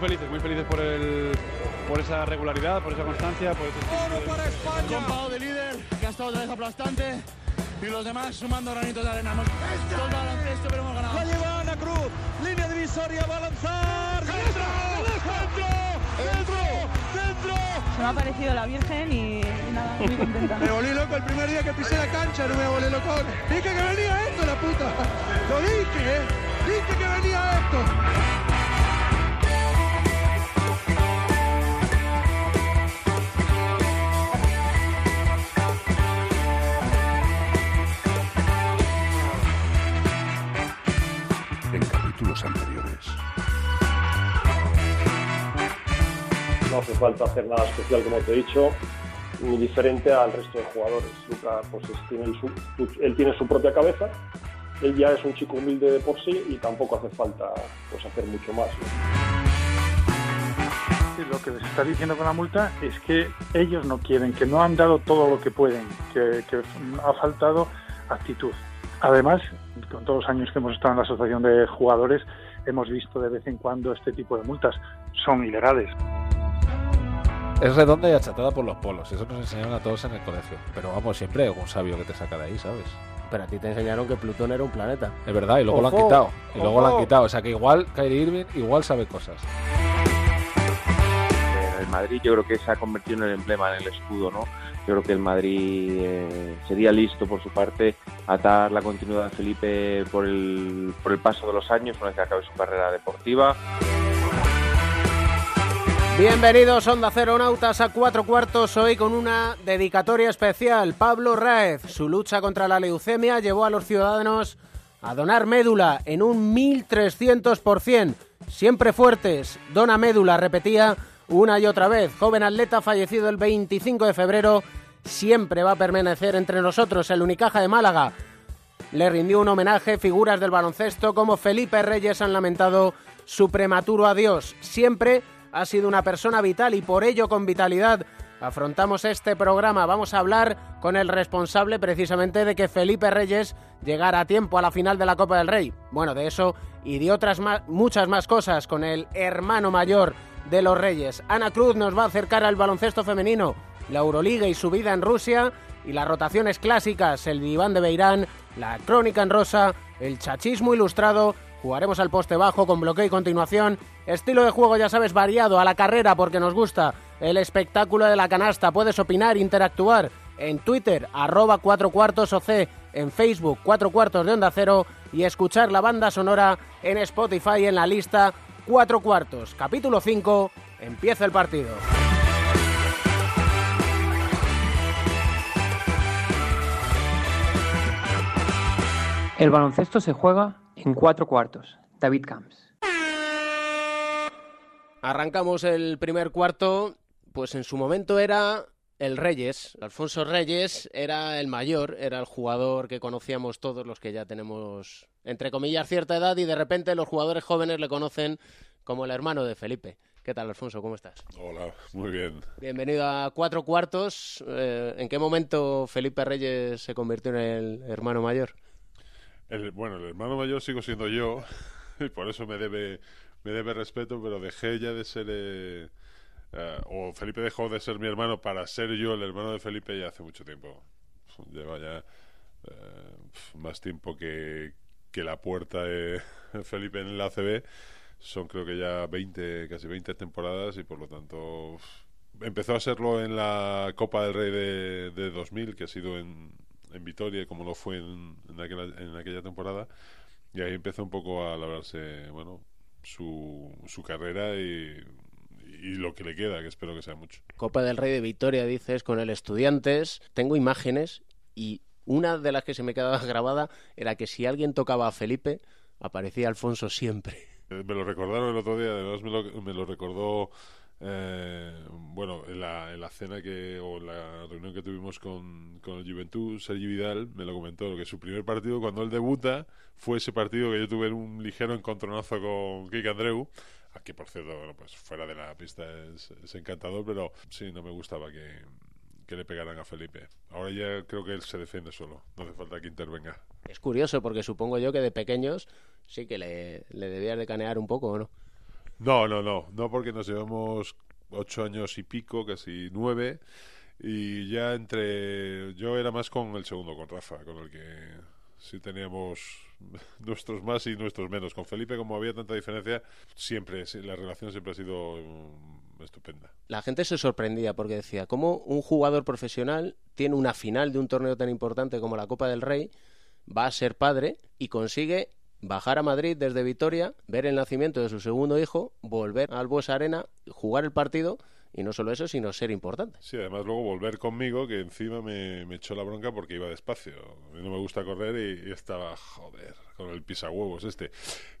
felices, muy felices por, el, por esa regularidad, por esa constancia, por ese... Oro para España. De líder, que ha estado otra vez aplastante. Y los demás sumando granitos de arena. Hemos todo el baloncesto, pero hemos ganado. La lleva Ana Cruz, línea divisoria, va a lanzar. ¡Dentro! ¡Dentro! ¡Dentro! ¡Dentro! Se me ha parecido la Virgen y, y nada, muy contenta. Me volví loco el primer día que pisé la cancha, no me volví loco. Dije que venía esto, la puta. Lo dije, ¿eh? Dije que venía esto. Falta hacer nada especial, como te he dicho, ni diferente al resto de jugadores. Luca, pues, es- tiene su- él tiene su propia cabeza, él ya es un chico humilde de por sí y tampoco hace falta pues, hacer mucho más. ¿no? Lo que les está diciendo con la multa es que ellos no quieren, que no han dado todo lo que pueden, que, que ha faltado actitud. Además, con todos los años que hemos estado en la asociación de jugadores, hemos visto de vez en cuando este tipo de multas. Son ilegales. Es redonda y achatada por los polos. Eso nos enseñaron a todos en el colegio. Pero vamos, siempre hay algún sabio que te saca de ahí, ¿sabes? Pero a ti te enseñaron que Plutón era un planeta. Es verdad, y luego lo han Ojo, quitado. Y luego lo han ojo. quitado. O sea que igual Kyrie Irving igual sabe cosas. el Madrid yo creo que se ha convertido en el emblema, en el escudo, ¿no? Yo creo que el Madrid eh, sería listo por su parte a atar la continuidad de Felipe por el, por el paso de los años, una vez que acabe su carrera deportiva. Bienvenidos Onda Cero Nautas a cuatro cuartos hoy con una dedicatoria especial. Pablo Raez, su lucha contra la leucemia llevó a los ciudadanos a donar médula en un 1300%. Siempre fuertes, dona médula, repetía una y otra vez. Joven atleta fallecido el 25 de febrero, siempre va a permanecer entre nosotros. El Unicaja de Málaga le rindió un homenaje. Figuras del baloncesto como Felipe Reyes han lamentado su prematuro adiós. Siempre ha sido una persona vital y por ello con vitalidad afrontamos este programa. Vamos a hablar con el responsable precisamente de que Felipe Reyes llegara a tiempo a la final de la Copa del Rey. Bueno, de eso y de otras ma- muchas más cosas con el hermano mayor de los Reyes. Ana Cruz nos va a acercar al baloncesto femenino, la Euroliga y su vida en Rusia y las rotaciones clásicas, el diván de Beirán, la crónica en rosa, el chachismo ilustrado, jugaremos al poste bajo con bloqueo y continuación, estilo de juego ya sabes variado a la carrera porque nos gusta, el espectáculo de la canasta, puedes opinar, interactuar en Twitter, arroba cuatro cuartos OC, en Facebook, cuatro cuartos de onda cero y escuchar la banda sonora en Spotify en la lista cuatro cuartos. Capítulo 5, empieza el partido. El baloncesto se juega en cuatro cuartos. David Camps. Arrancamos el primer cuarto, pues en su momento era el Reyes. Alfonso Reyes era el mayor, era el jugador que conocíamos todos los que ya tenemos, entre comillas, cierta edad y de repente los jugadores jóvenes le conocen como el hermano de Felipe. ¿Qué tal, Alfonso? ¿Cómo estás? Hola, muy bien. Bienvenido a Cuatro Cuartos. Eh, ¿En qué momento Felipe Reyes se convirtió en el hermano mayor? Bueno, el hermano mayor sigo siendo yo y por eso me debe me debe respeto, pero dejé ya de ser eh, eh, o Felipe dejó de ser mi hermano para ser yo el hermano de Felipe ya hace mucho tiempo. Lleva ya eh, más tiempo que, que la puerta de Felipe en el ACB. Son creo que ya 20, casi 20 temporadas y por lo tanto empezó a serlo en la Copa del Rey de, de 2000, que ha sido en, en Vitoria, como lo fue en, en, aquella, en aquella temporada. Y ahí empezó un poco a labrarse, bueno, su, su carrera y, y lo que le queda, que espero que sea mucho. Copa del Rey de Victoria, dices, con el Estudiantes. Tengo imágenes y una de las que se me quedaba grabada era que si alguien tocaba a Felipe, aparecía Alfonso siempre. Eh, Me lo recordaron el otro día, además me lo, me lo recordó, eh, bueno, en la, en la cena que, o en la reunión que tuvimos con, con el Juventud, Sergi Vidal me lo comentó, que su primer partido, cuando él debuta, fue ese partido que yo tuve un ligero encontronazo con Kike Andreu, que por cierto, pues fuera de la pista es, encantador, pero sí, no me gustaba que, que le pegaran a Felipe. Ahora ya creo que él se defiende solo, no hace falta que intervenga. Es curioso porque supongo yo que de pequeños sí que le, le debías de un poco, ¿o no? No, no, no, no porque nos llevamos ocho años y pico, casi nueve, y ya entre... Yo era más con el segundo, con Rafa, con el que sí teníamos nuestros más y nuestros menos. Con Felipe, como había tanta diferencia, siempre, la relación siempre ha sido mm, estupenda. La gente se sorprendía porque decía, ¿cómo un jugador profesional tiene una final de un torneo tan importante como la Copa del Rey, va a ser padre y consigue bajar a Madrid desde Vitoria, ver el nacimiento de su segundo hijo, volver al Buesa Arena, jugar el partido y no solo eso, sino ser importante. Sí, además luego volver conmigo, que encima me, echó la bronca porque iba despacio. A mí no me gusta correr y, y estaba, joder, con el pisahuevos este.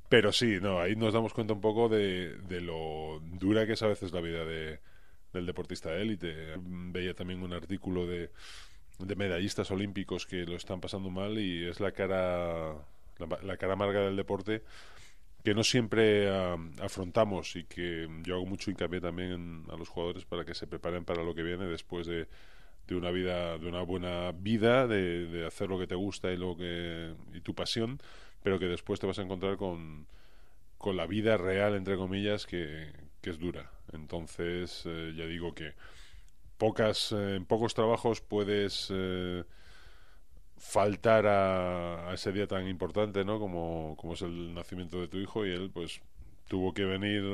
Pero sí, no, ahí nos damos cuenta un poco de, de lo dura que es a veces la vida de, del deportista de élite. Veía también un artículo de, de medallistas olímpicos que lo están pasando mal y es la cara, la, la cara amarga del deporte que no siempre afrontamos y que yo hago mucho hincapié también a los jugadores para que se preparen para lo que viene después de, de una vida de una buena vida de, de hacer lo que te gusta y lo que y tu pasión pero que después te vas a encontrar con con la vida real entre comillas que, que es dura. Entonces eh, ya digo que pocas eh, en pocos trabajos puedes eh, faltar a, ese día tan importante, ¿no? Como, como es el nacimiento de tu hijo y él, pues, tuvo que venir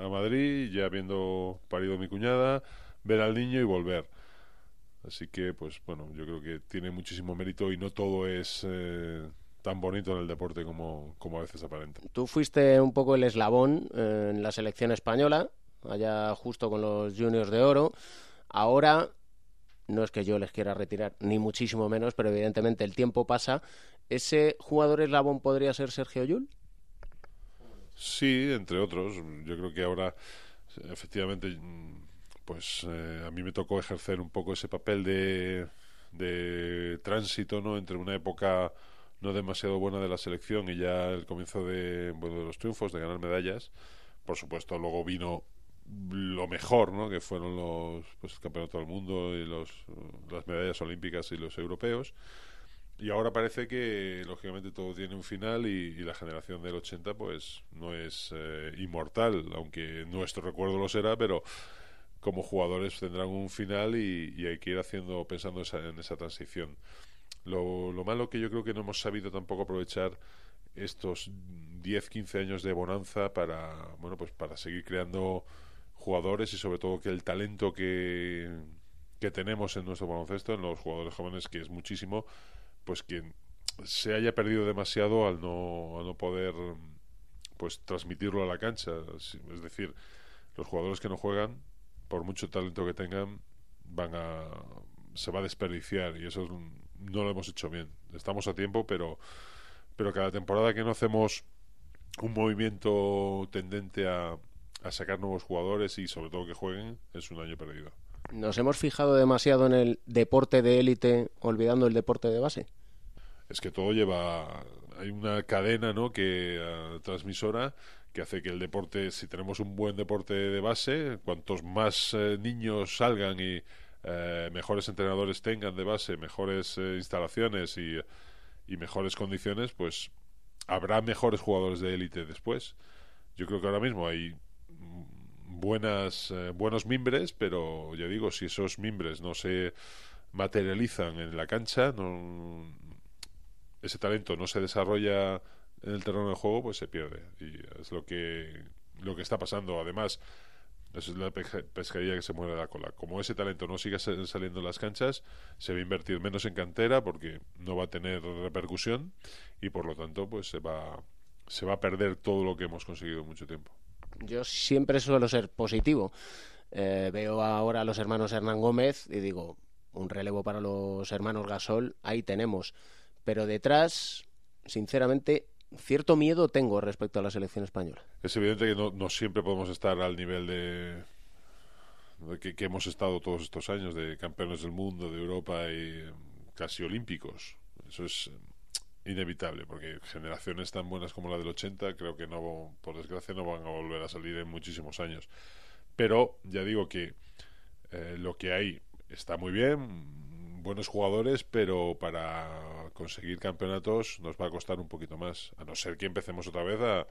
a Madrid, ya habiendo parido mi cuñada, ver al niño y volver. Así que, pues, bueno, yo creo que tiene muchísimo mérito y no todo es eh, tan bonito en el deporte como, como a veces aparenta. Tú fuiste un poco el eslabón eh, en la selección española, allá justo con los juniors de oro. Ahora, no es que yo les quiera retirar, ni muchísimo menos, pero evidentemente el tiempo pasa. ¿Ese jugador eslabón podría ser Sergio Yul? Sí, entre otros. Yo creo que ahora, efectivamente, pues eh, a mí me tocó ejercer un poco ese papel de, de tránsito, ¿no? Entre una época no demasiado buena de la selección y ya el comienzo de, bueno, de los triunfos, de ganar medallas. Por supuesto, luego vino lo mejor, ¿no? Que fueron los pues, el campeonato del mundo y los, las medallas olímpicas y los europeos. Y ahora parece que, lógicamente, todo tiene un final y, la generación del 80, pues, no es eh, inmortal, aunque nuestro recuerdo lo será, pero como jugadores tendrán un final y, hay que ir haciendo, pensando en esa transición. Lo, lo malo que yo creo que no hemos sabido tampoco aprovechar estos 10, 15 años de bonanza para, bueno, pues para seguir creando jugadores y sobre todo que el talento que, que tenemos en nuestro baloncesto, en los jugadores jóvenes, que es muchísimo, pues que se haya perdido demasiado al no, al no poder pues transmitirlo a la cancha. Es decir, los jugadores que no juegan, por mucho talento que tengan, van a se va a desperdiciar y eso no lo hemos hecho bien. Estamos a tiempo, pero pero cada temporada que no hacemos un movimiento tendente a, a sacar nuevos jugadores y sobre todo que jueguen es un año perdido. ¿Nos hemos fijado demasiado en el deporte de élite, olvidando el deporte de base? es que todo lleva hay una cadena no que eh, transmisora que hace que el deporte si tenemos un buen deporte de base cuantos más eh, niños salgan y eh, mejores entrenadores tengan de base mejores eh, instalaciones y, y mejores condiciones pues habrá mejores jugadores de élite después yo creo que ahora mismo hay buenas eh, buenos mimbres pero ya digo si esos mimbres no se materializan en la cancha no ese talento no se desarrolla en el terreno de juego, pues se pierde. Y es lo que, lo que está pasando. Además, es la pescaría que se muere la cola. Como ese talento no siga sa- saliendo en las canchas, se va a invertir menos en cantera porque no va a tener repercusión y por lo tanto, pues se va, se va a perder todo lo que hemos conseguido en mucho tiempo. Yo siempre suelo ser positivo. Eh, veo ahora a los hermanos Hernán Gómez y digo, un relevo para los hermanos Gasol, ahí tenemos. Pero detrás, sinceramente, cierto miedo tengo respecto a la selección española. Es evidente que no, siempre podemos estar al nivel de, que, hemos estado todos estos años, de campeones del mundo, de Europa y casi olímpicos. Eso es inevitable, porque generaciones tan buenas como la del 80 creo que no, por desgracia, no van a volver a salir en muchísimos años. Pero ya digo que eh, lo que hay está muy bien, buenos jugadores, pero para conseguir campeonatos nos va a costar un poquito más, a no ser que empecemos otra vez a,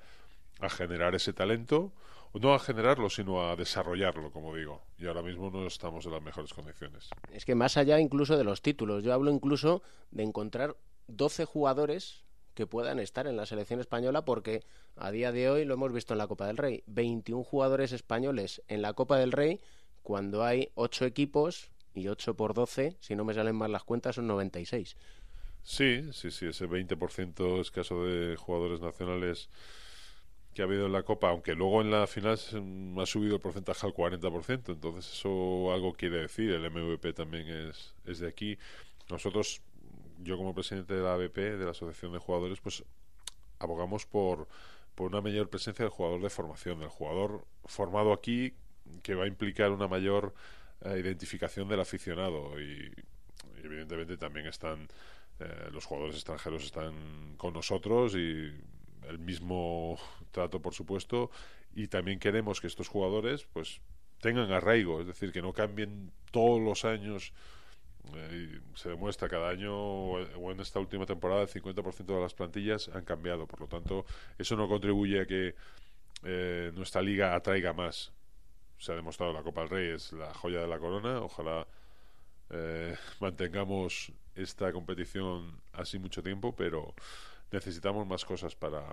a generar ese talento, no a generarlo, sino a desarrollarlo, como digo. Y ahora mismo no estamos en las mejores condiciones. Es que más allá incluso de los títulos, yo hablo incluso de encontrar 12 jugadores que puedan estar en la selección española porque a día de hoy lo hemos visto en la Copa del Rey, 21 jugadores españoles en la Copa del Rey cuando hay 8 equipos y 8 por 12, si no me salen mal las cuentas, son 96. Sí, sí, sí, ese 20% escaso de jugadores nacionales que ha habido en la Copa, aunque luego en la final ha subido el porcentaje al 40%, entonces eso algo quiere decir, el MVP también es, es de aquí. Nosotros, yo como presidente de la ABP, de la Asociación de Jugadores, pues abogamos por, por una mayor presencia del jugador de formación, del jugador formado aquí, que va a implicar una mayor eh, identificación del aficionado y, y evidentemente también están eh, los jugadores extranjeros están con nosotros y el mismo trato, por supuesto, y también queremos que estos jugadores pues tengan arraigo, es decir, que no cambien todos los años. Eh, se demuestra cada año o en esta última temporada el 50% de las plantillas han cambiado, por lo tanto eso no contribuye a que eh, nuestra liga atraiga más. Se ha demostrado la Copa del Rey es la joya de la corona, ojalá eh, mantengamos esta competición así mucho tiempo, pero necesitamos más cosas para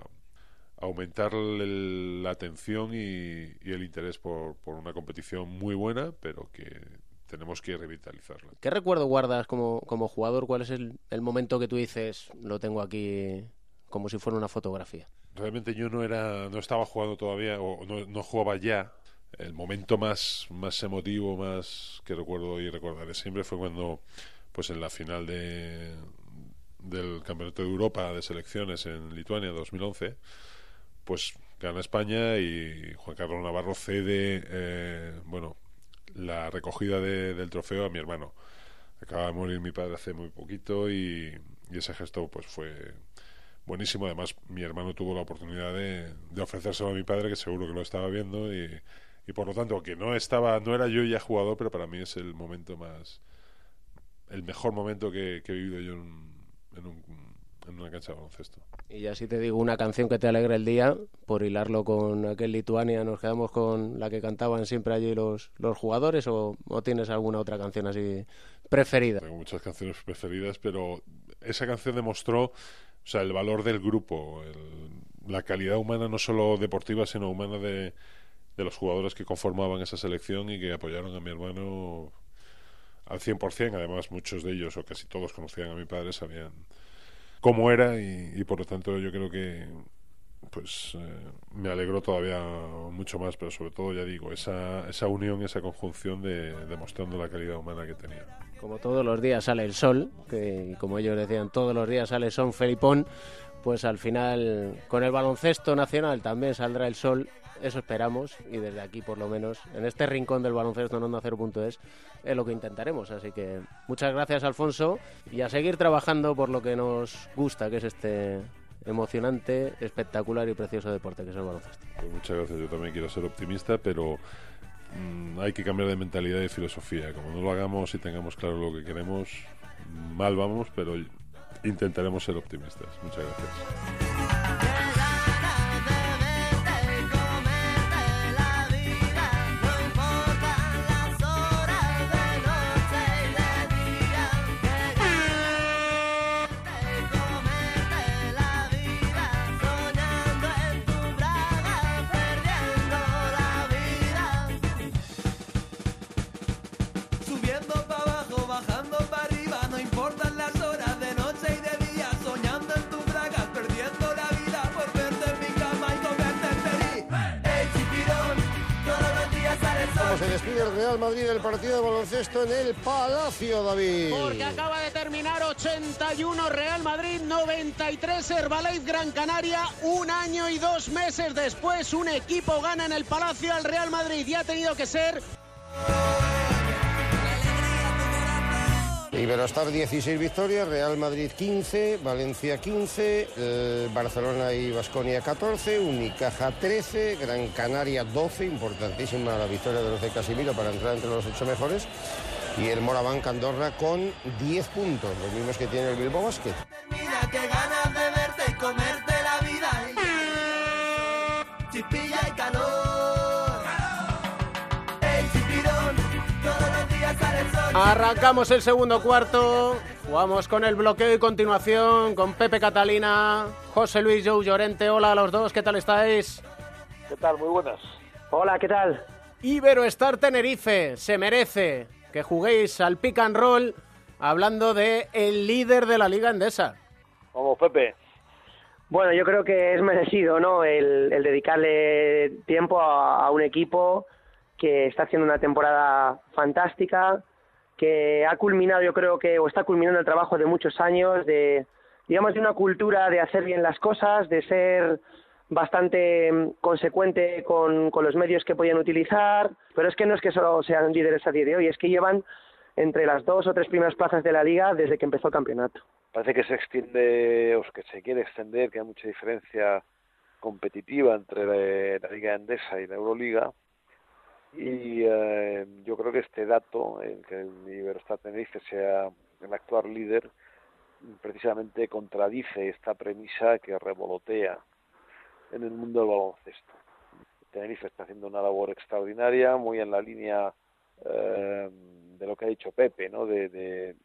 aumentar el- la atención y, el interés por una competición muy buena, pero que tenemos que revitalizarla. ¿Qué recuerdo guardas como, como jugador? ¿Cuál es el, el momento que tú dices, lo tengo aquí como si fuera una fotografía? Realmente yo no era, no estaba jugando todavía o no, no jugaba ya. El momento más, más emotivo, más que recuerdo y recordaré siempre fue cuando, pues en la final de, del Campeonato de Europa de selecciones en Lituania 2011, pues gana España y Juan Carlos Navarro cede, eh, bueno, la recogida de- del trofeo a mi hermano. Acaba de morir mi padre hace muy poquito y, ese gesto pues fue buenísimo. Además, mi hermano tuvo la oportunidad de, de ofrecérselo a mi padre, que seguro que lo estaba viendo y, y por lo tanto, que no estaba, no era yo ya jugador, pero para mí es el momento más, el mejor momento que, que he vivido yo en, en, un- en una cancha de baloncesto. Y ya si te digo una canción que te alegre el día, por hilarlo con aquel Lituania, ¿nos quedamos con la que cantaban siempre allí los, los jugadores o, o tienes alguna otra canción así preferida? Tengo muchas canciones preferidas, pero esa canción demostró, o sea, el valor del grupo, el- la calidad humana no solo deportiva, sino humana de, de los jugadores que conformaban esa selección y que apoyaron a mi hermano al 100%. Además, muchos de ellos, o casi todos, conocían a mi padre, sabían cómo era y, por lo tanto yo creo que pues eh, me alegró todavía mucho más, pero sobre todo, ya digo, esa, esa unión, esa conjunción de demostrando la calidad humana que tenía. Como todos los días sale el sol, que como ellos decían, todos los días sale Son Felipón, pues al final con el baloncesto nacional también saldrá el sol, eso esperamos, y desde aquí por lo menos, en este rincón del baloncesto en Onda 0.es, es lo que intentaremos. Así que muchas gracias Alfonso y a seguir trabajando por lo que nos gusta, que es este emocionante, espectacular y precioso deporte que es el baloncesto. Pues muchas gracias, yo también quiero ser optimista, pero mm, hay que cambiar de mentalidad y filosofía. Como no lo hagamos y tengamos claro lo que queremos, mal vamos, pero intentaremos ser optimistas. Muchas gracias. El Real Madrid del partido de baloncesto en el Palacio, David? Porque acaba de terminar 81 Real Madrid, 93 Herbalife Gran Canaria. Un año y dos meses después, un equipo gana en el Palacio al Real Madrid y ha tenido que ser Iberostar 16 victorias, Real Madrid 15, Valencia 15, eh, Barcelona y Basconia 14, Unicaja 13, Gran Canaria 12, importantísima la victoria de los de Casimiro para entrar entre los ocho mejores. Y el Moraván Candorra con 10 puntos, los mismos que tiene el Bilbao Basket. Mira qué ganas de verte y comerte Arrancamos el segundo cuarto. Jugamos con el bloqueo y continuación con Pepe Catalina, José Luis Jou Llorente. Hola a los dos, ¿qué tal estáis? ¿Qué tal? Muy buenas. Hola, ¿qué tal? Iberoestar Tenerife, se merece que juguéis al pick and roll hablando de el líder de la Liga Endesa. Vamos, Pepe. Bueno, yo creo que es merecido, ¿no? El, el dedicarle tiempo a, a un equipo que está haciendo una temporada fantástica, que ha culminado, yo creo que, o está culminando el trabajo de muchos años, de, digamos, de una cultura de hacer bien las cosas, de ser bastante mm, consecuente con, con los medios que podían utilizar, pero es que no es que solo sean líderes a día de hoy, es que llevan entre las dos o tres primeras plazas de la liga desde que empezó el campeonato. Parece que se extiende, o que se quiere extender, que hay mucha diferencia competitiva entre la, la Liga Endesa y la Euroliga. Y eh, yo creo que este dato, el que el Iberostar Tenerife sea el actual líder, precisamente contradice esta premisa que revolotea en el mundo del baloncesto. Tenerife está haciendo una labor extraordinaria, muy en la línea eh, de lo que ha dicho Pepe, ¿no? de, de,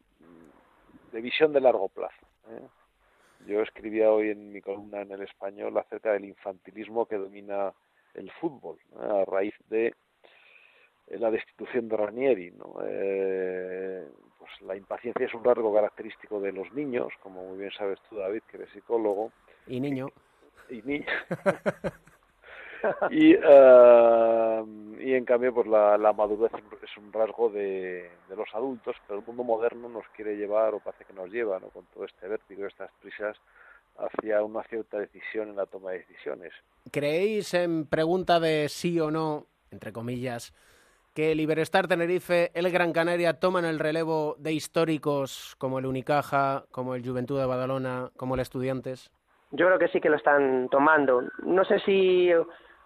de visión de largo plazo. ¿eh? Yo escribía hoy en mi columna en el español acerca del infantilismo que domina el fútbol, a raíz de la destitución de Ranieri. ¿no? Eh, pues la impaciencia es un rasgo característico de los niños, como muy bien sabes tú, David, que eres psicólogo. Y niño. Y niño. y, uh, y en cambio pues la, la, madurez es un rasgo de, de, los adultos pero el mundo moderno nos quiere llevar o parece que nos lleva ¿no? con todo este vértigo estas prisas hacia una cierta decisión en la toma de decisiones creéis en pregunta de sí o no entre comillas que el Iberestar Tenerife, el Gran Canaria toman el relevo de históricos como el Unicaja, como el Juventud de Badalona, como el Estudiantes? Yo creo que sí que lo están tomando. No sé si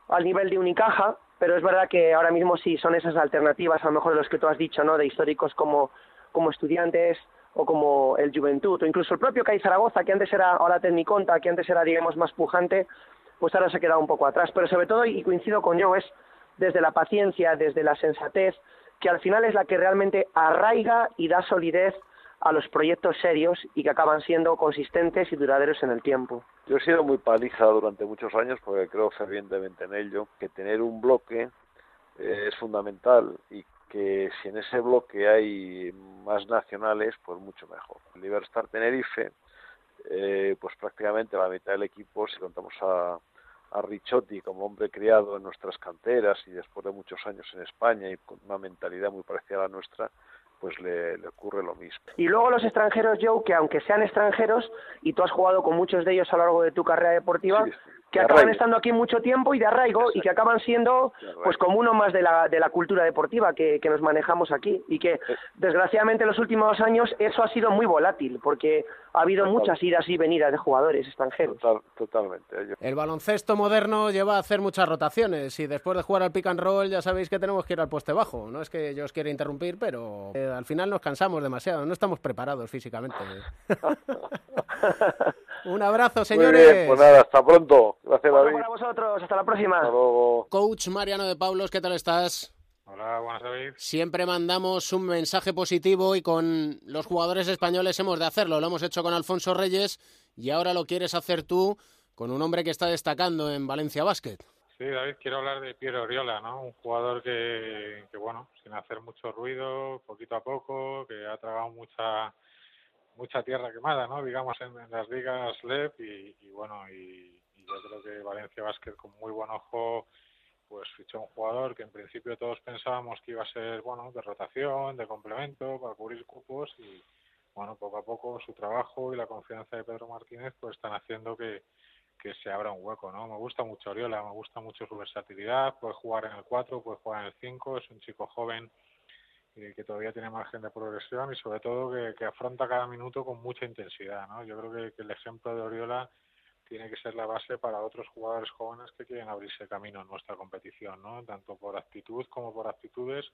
al nivel de Unicaja, pero es verdad que ahora mismo sí son esas alternativas, a lo mejor de los que tú has dicho, ¿no? De históricos como, como estudiantes o como el Juventud, o incluso el propio CAI Zaragoza, que antes era, ahora Tecniconta, que antes era, digamos, más pujante, pues ahora se ha quedado un poco atrás. Pero sobre todo, y coincido con yo, es desde la paciencia, desde la sensatez, que al final es la que realmente arraiga y da solidez a los proyectos serios y que acaban siendo consistentes y duraderos en el tiempo. Yo he sido muy paliza durante muchos años porque creo fervientemente en ello, que tener un bloque eh, es fundamental y que si en ese bloque hay más nacionales, pues mucho mejor. El Liberstar Tenerife, eh, pues prácticamente la mitad del equipo, si contamos a, a Ricciotti como hombre criado en nuestras canteras y después de muchos años en España y con una mentalidad muy parecida a la nuestra, pues le, le, ocurre lo mismo. Y luego los extranjeros, Joe, que aunque sean extranjeros, y tú has jugado con muchos de ellos a lo largo de tu carrera deportiva, sí, sí. Que acaban arraigo. estando aquí mucho tiempo y de arraigo, Exacto. y que acaban siendo pues como uno más de la, de la cultura deportiva que, que nos manejamos aquí. Y que desgraciadamente en los últimos años eso ha sido muy volátil, porque ha habido Total. muchas idas y venidas de jugadores extranjeros. Total, totalmente. El baloncesto moderno lleva a hacer muchas rotaciones y después de jugar al pick and roll ya sabéis que tenemos que ir al poste bajo. No es que yo os quiera interrumpir, pero eh, al final nos cansamos demasiado, no estamos preparados físicamente. Un abrazo, señores. Muy bien, pues nada, hasta pronto. Gracias, bueno, David. Para vosotros, hasta la próxima. Hasta luego. Coach Mariano de Paulos, ¿qué tal estás? Hola, buenas David. Siempre mandamos un mensaje positivo y con los jugadores españoles hemos de hacerlo. Lo hemos hecho con Alfonso Reyes y ahora lo quieres hacer tú con un hombre que está destacando en Valencia Basket. Sí, David, quiero hablar de Piero Oriola, ¿no? Un jugador que, que, bueno, sin hacer mucho ruido, poquito a poco, que ha tragado mucha mucha tierra quemada, ¿no? Digamos, en, en las ligas LEP y, bueno, y, y, yo creo que Valencia Basket con muy buen ojo pues fichó un jugador que en principio todos pensábamos que iba a ser, bueno, de rotación, de complemento, para cubrir cupos y, bueno, poco a poco su trabajo y la confianza de Pedro Martínez pues están haciendo que, que se abra un hueco, ¿no? Me gusta mucho Oriola, me gusta mucho su versatilidad, puede jugar en el 4, puede jugar en el 5, es un chico joven que todavía tiene margen de progresión y sobre todo que, que afronta cada minuto con mucha intensidad, ¿no? Yo creo que, que el ejemplo de Oriola tiene que ser la base para otros jugadores jóvenes que quieren abrirse camino en nuestra competición, ¿no? Tanto por actitud como por actitudes,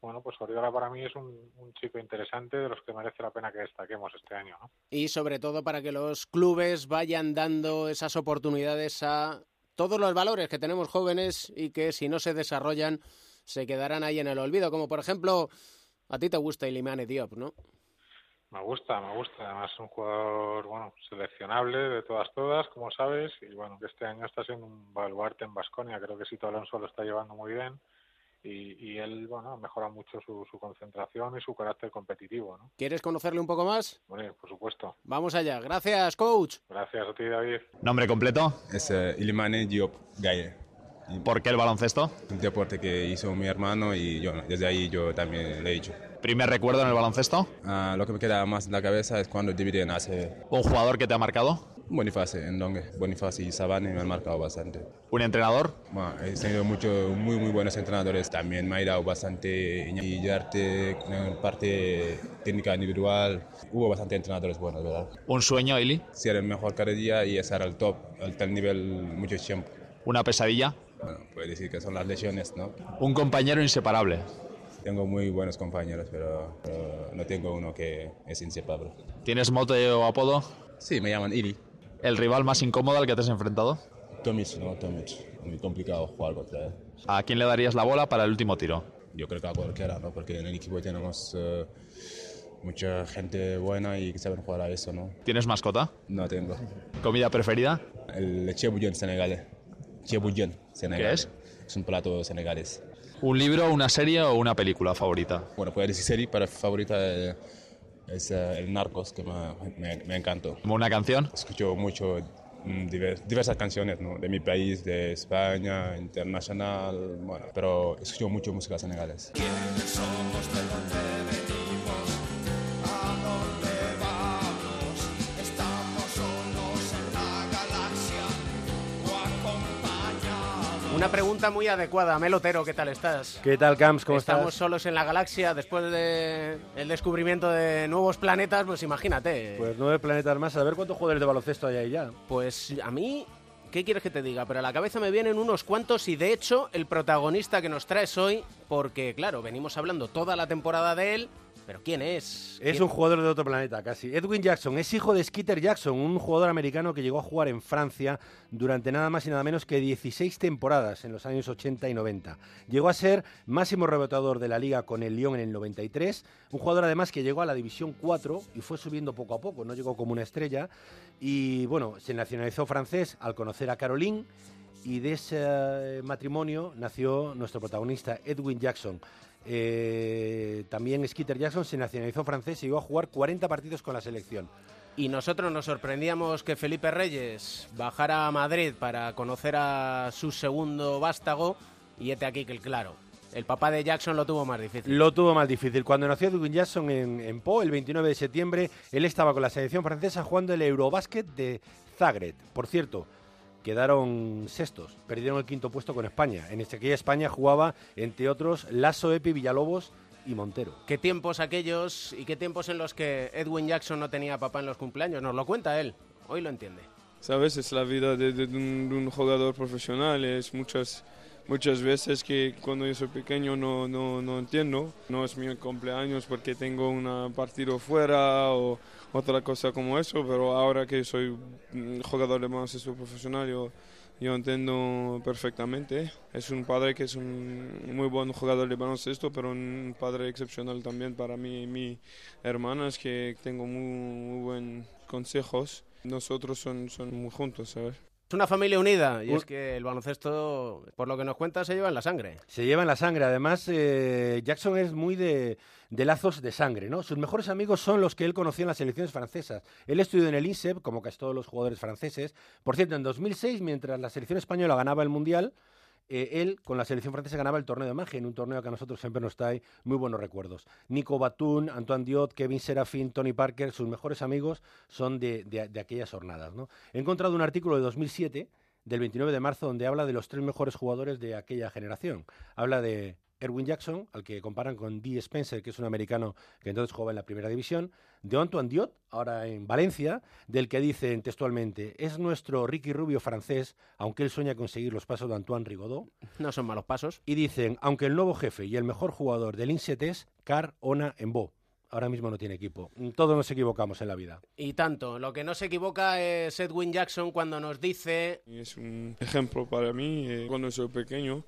bueno, pues Oriola para mí es un, un chico interesante de los que merece la pena que destaquemos este año, ¿no? Y sobre todo para que los clubes vayan dando esas oportunidades a todos los valores que tenemos jóvenes y que si no se desarrollan se quedarán ahí en el olvido. Como por ejemplo, a ti te gusta Ilimane Diop, ¿no? Me gusta, me gusta. Además es un jugador, bueno, seleccionable de todas, todas, como sabes. Y bueno, que este año está siendo un baluarte en Basconia. Creo que Sito Alonso lo está llevando muy bien. Y, y él, bueno, ha mejorado mucho su, su concentración y su carácter competitivo, ¿no? ¿Quieres conocerle un poco más? Bueno, por supuesto. Vamos allá. Gracias, coach. Gracias a ti, David. ¿Nombre completo? Es uh, Ilimane Diop Gaye. ¿Por qué el baloncesto? Un deporte que hizo mi hermano y yo, desde ahí yo también lo he hecho. ¿Primer recuerdo en el baloncesto? Uh, lo que me queda más en la cabeza es cuando dividen hace... ¿Un jugador que te ha marcado? Boniface, en Dongue. Boniface y Sabane me han marcado bastante. ¿Un entrenador? Bueno, he tenido mucho, muy, muy buenos entrenadores. También me ha dado bastante y arte, en parte técnica individual. Hubo bastante entrenadores buenos, ¿verdad? ¿Un sueño, Ili? Ser el mejor cada día y estar al top, al tal nivel mucho tiempo. ¿Una pesadilla? Bueno, puede decir que son las lesiones, ¿no? ¿Un compañero inseparable? Tengo muy buenos compañeros, pero, pero no tengo uno que es inseparable. ¿Tienes mote o apodo? Sí, me llaman Ili. ¿El rival más incómodo al que te has enfrentado? Tomic, no, Tomic. Muy complicado jugar contra él. ¿A quién le darías la bola para el último tiro? Yo creo que a cualquiera, ¿no? Porque en el equipo tenemos uh, mucha gente buena y que saben jugar a eso, ¿no? ¿Tienes mascota? No tengo. ¿Comida preferida? El chebullón senegalés. Chebullón senegalés. ¿Qué es? Es un plato senegalés. ¿Un libro, una serie o una película favorita? Bueno, puedo decir serie, pero favorita eh, es uh, El Narcos, que me, me, me encantó. ¿Como una canción? Escucho mucho mm, divers, diversas canciones ¿no? de mi país, de España, internacional, bueno, pero escucho mucho música senegalés. ¿Quiénes somos de Una pregunta muy adecuada. Melotero, ¿qué tal estás? ¿Qué tal, Camps? ¿Cómo Estamos estás? solos en la galaxia después del el descubrimiento de nuevos planetas, pues imagínate. Pues nueve planetas más. A ver cuántos jugadores de baloncesto hay ahí ya. Pues a mí, ¿qué quieres que te diga? Pero a la cabeza me vienen unos cuantos y de hecho el protagonista que nos traes hoy, porque claro, venimos hablando toda la temporada de él, pero ¿quién es? Es ¿Quién- un jugador de otro planeta, casi. Edwin Jackson es hijo de Skeeter Jackson, un jugador americano que llegó a jugar en Francia durante nada más y nada menos que 16 temporadas en los años 80 y 90. Llegó a ser máximo rebotador de la liga con el Lyon en el 93, un jugador además que llegó a la División 4 y fue subiendo poco a poco, no llegó como una estrella. Y bueno, se nacionalizó francés al conocer a Caroline y de ese eh, matrimonio nació nuestro protagonista, Edwin Jackson. Eh, también Skeeter Jackson se nacionalizó francés y llegó a jugar 40 partidos con la selección. Y nosotros nos sorprendíamos que Felipe Reyes bajara a Madrid para conocer a su segundo vástago y este aquí que el claro. El papá de Jackson lo tuvo más difícil. Lo tuvo más difícil. Cuando nació Edwin Jackson en, en Po, el 29 de septiembre, él estaba con la selección francesa jugando el Eurobasket de Zagreb. Por cierto, quedaron sextos, perdieron el quinto puesto con España. En aquella España jugaba, entre otros, Lasso, Epi, Villalobos y Montero. ¿Qué tiempos aquellos y qué tiempos en los que Edwin Jackson no tenía papá en los cumpleaños? Nos lo cuenta él. Hoy lo entiende. ¿Sabes? Es la vida de, de- de un, de un jugador profesional. Es muchas, muchas veces que cuando yo soy pequeño no, no, no entiendo. No es mi cumpleaños porque tengo un partido fuera o otra cosa como eso, pero ahora que soy jugador de baloncesto profesional, yo, yo entiendo perfectamente. Es un padre que es un muy buen jugador de baloncesto, pero un padre excepcional también para mí y mi hermana, es que tengo muy, muy buenos consejos. Nosotros son, son muy juntos, ¿sabes? Es una familia unida y es que el baloncesto, por lo que nos cuenta, se lleva en la sangre. Se lleva en la sangre. Además, eh, Jackson es muy de, de lazos de sangre, ¿no? Sus mejores amigos son los que él conoció en las selecciones francesas. Él estudió en el INSEP, como casi todos los jugadores franceses. Por cierto, en 2006, mientras la selección española ganaba el Mundial, eh, él con la selección francesa ganaba el torneo de magia, en un torneo que a nosotros siempre nos trae muy buenos recuerdos. Nico Batum, Antoine Diot, Kevin Serafín, Tony Parker, sus mejores amigos son de, de- de aquellas jornadas. ¿no? He encontrado un artículo de 2007, del 29 de marzo, donde habla de los tres mejores jugadores de aquella generación. Habla de Erwin Jackson, al que comparan con Dee Spencer, que es un americano que entonces jugaba en la primera división, de Antoine Diot, ahora en Valencia, del que dicen textualmente, es nuestro Ricky Rubio francés, aunque él sueña con seguir los pasos de Antoine Rigaudot. No son malos pasos. Y dicen, aunque el nuevo jefe y el mejor jugador del INSET es Car Ona Embo. Ahora mismo no tiene equipo. Todos nos equivocamos en la vida. Y tanto. Lo que no se equivoca es Edwin Jackson cuando nos dice... Es un ejemplo para mí. eh, Cuando soy pequeño,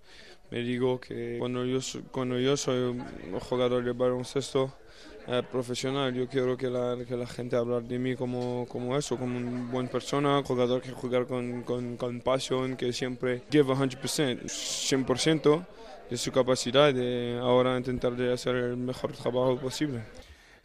me digo que cuando yo, cuando yo soy un jugador de baloncesto eh, profesional, yo quiero que la, que la gente hable de mí como, como eso, como un buen persona, jugador que jugar con, con, con pasión, que siempre give 100%, 100% de su capacidad de ahora intentar de hacer el mejor trabajo posible.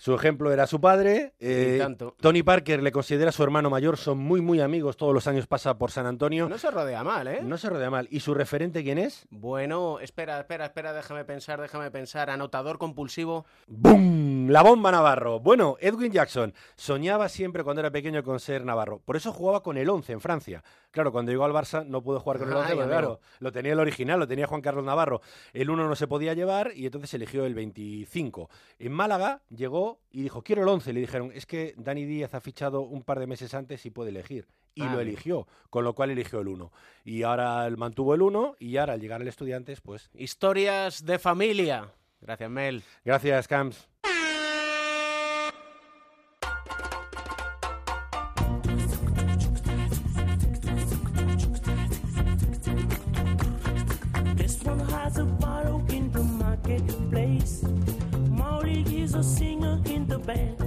Su ejemplo era su padre. eh, tanto. Tony Parker le considera su hermano mayor, son muy, muy amigos. Todos los años pasa por San Antonio. No se rodea mal, ¿eh? No se rodea mal. ¿Y su referente quién es? Bueno, espera, espera, espera, déjame pensar, déjame pensar. Anotador compulsivo. ¡Bum! La bomba Navarro. Bueno, Edwin Jackson soñaba siempre cuando era pequeño con ser Navarro. Por eso jugaba con el 11 en Francia. Claro, cuando llegó al Barça no pudo jugar con el 11, Ay, porque, amigo. claro, lo tenía el original, lo tenía Juan Carlos Navarro. El 1 no se podía llevar y entonces eligió el 25. En Málaga llegó y dijo, quiero el 11. Le dijeron, es que Dani Díaz ha fichado un par de meses antes y puede elegir. Y Ah, lo eligió, con lo cual eligió el 1. Y ahora él mantuvo el 1 y ahora al llegar al Estudiantes, pues... Historias de familia. Gracias, Mel. Gracias, Camps. This Molly is a singer in the band.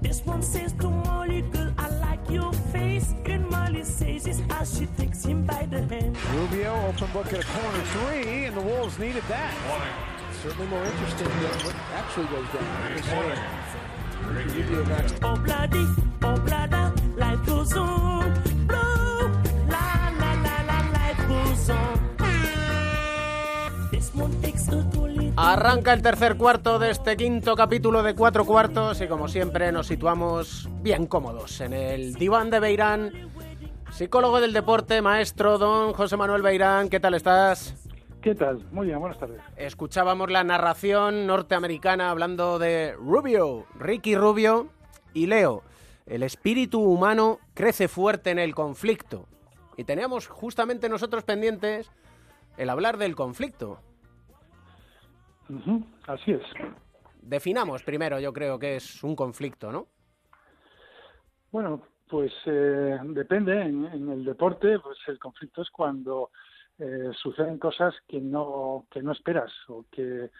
This one says to Molly, girl, I like your face. And Molly says it's as she takes him by the hand. Rubio, open book at a corner three, and the Wolves needed that. Certainly more interesting than what actually goes down. Rubio next. Oh, bloody, oh, blada, life goes on. Arranca el tercer cuarto de este quinto capítulo de cuatro cuartos y como siempre nos situamos bien cómodos en el diván de Beirán. Psicólogo del deporte, maestro don José Manuel Beirán, ¿qué tal estás? ¿Qué tal? Muy bien, buenas tardes. Escuchábamos la narración norteamericana hablando de Rubio, Ricky Rubio y Leo. El espíritu humano crece fuerte en el conflicto. Y teníamos justamente nosotros pendientes el hablar del conflicto. Así es. Definamos primero, yo creo que es un conflicto, ¿no? Bueno, pues eh, depende. En, en el deporte, pues el conflicto es cuando eh, suceden cosas que no que no esperas o que,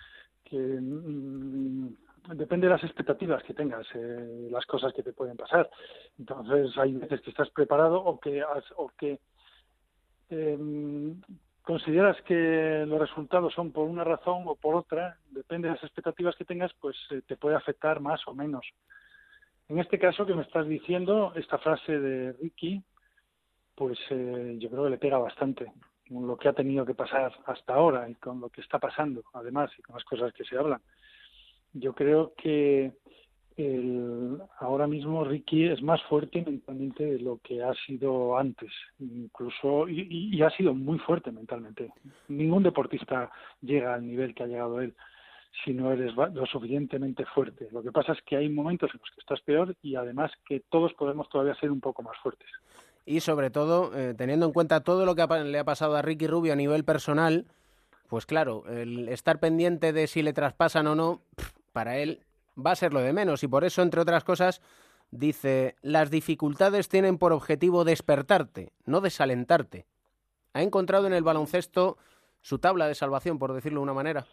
que mm, depende de las expectativas que tengas, eh, las cosas que te pueden pasar. Entonces hay veces que estás preparado o que has- o que em, consideras que los resultados son por una razón o por otra, depende de las expectativas que tengas, pues eh, te puede afectar más o menos. En este caso que me estás diciendo, esta frase de Ricky, pues eh, yo creo que le pega bastante con lo que ha tenido que pasar hasta ahora y con lo que está pasando, además, y con las cosas que se hablan. Yo creo que el- ahora mismo Ricky es más fuerte mentalmente de lo que ha sido antes, incluso, y, y- ha sido muy fuerte mentalmente. Ningún deportista llega al nivel que ha llegado él si no eres lo suficientemente fuerte. Lo que pasa es que hay momentos en los que estás peor y además que todos podemos todavía ser un poco más fuertes. Y sobre todo, eh, teniendo en cuenta todo lo que ha le ha pasado a Ricky Rubio a nivel personal, pues claro, el estar pendiente de si le traspasan o no, para él va a ser lo de menos. Y por eso, entre otras cosas, dice, las dificultades tienen por objetivo despertarte, no desalentarte. Ha encontrado en el baloncesto su tabla de salvación, por decirlo de una manera.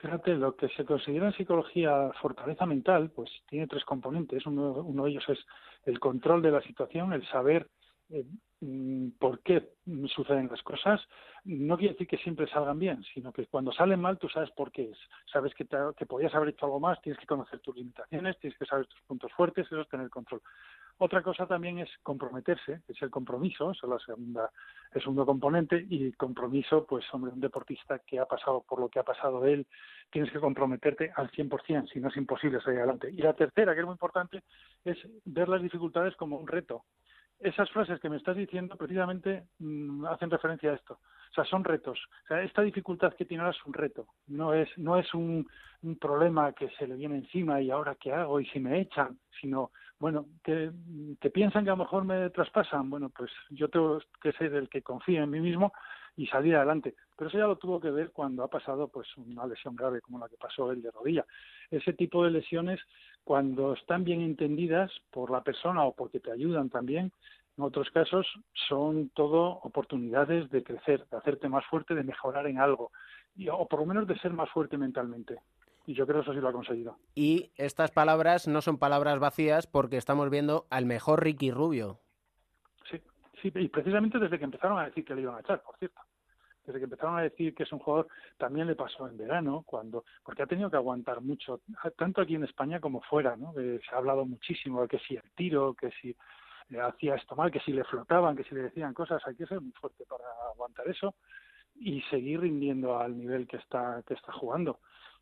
Fíjate, lo que se considera en psicología fortaleza mental, pues tiene tres componentes. Uno, de ellos es el control de la situación, el saber eh, por qué mm, suceden las cosas. No quiere decir que siempre salgan bien, sino que cuando salen mal tú sabes por qué es. Sabes que, te, podías haber hecho algo más, tienes que conocer tus limitaciones, tienes que saber tus puntos fuertes, eso es tener control. Otra cosa también es comprometerse, es el compromiso, eso es la segunda, el segundo componente, y compromiso, pues hombre, un deportista que ha pasado por lo que ha pasado él, tienes que comprometerte al 100%, si no es imposible salir adelante. Y la tercera, que es muy importante, es ver las dificultades como un reto. Esas frases que me estás diciendo precisamente mm, hacen referencia a esto. O sea, son retos. O sea, esta dificultad que tiene ahora es un reto. No es, no es un, problema que se le viene encima y ahora qué hago y si me echan, sino, bueno, que, que piensan que a lo mejor me traspasan. Bueno, pues yo tengo que ser el que confíe en mí mismo y salir adelante. Pero eso ya lo tuvo que ver cuando ha pasado pues una lesión grave como la que pasó él de rodilla. Ese tipo de lesiones, cuando están bien entendidas por la persona o porque te ayudan también, en otros casos son todo oportunidades de crecer, de hacerte más fuerte, de mejorar en algo, y, o por lo menos de ser más fuerte mentalmente. Y yo creo que eso sí lo ha conseguido. Y estas palabras no son palabras vacías porque estamos viendo al mejor Ricky Rubio. Sí, sí, y precisamente desde que empezaron a decir que le iban a echar, por cierto. Desde que empezaron a decir que es un jugador, también le pasó en verano, cuando porque ha tenido que aguantar mucho, tanto aquí en España como fuera, ¿no? Que se ha hablado muchísimo de que si el tiro, que si le hacía esto mal, que si le flotaban, que si le decían cosas, hay que ser muy fuerte para aguantar eso y seguir rindiendo al nivel que está que está jugando.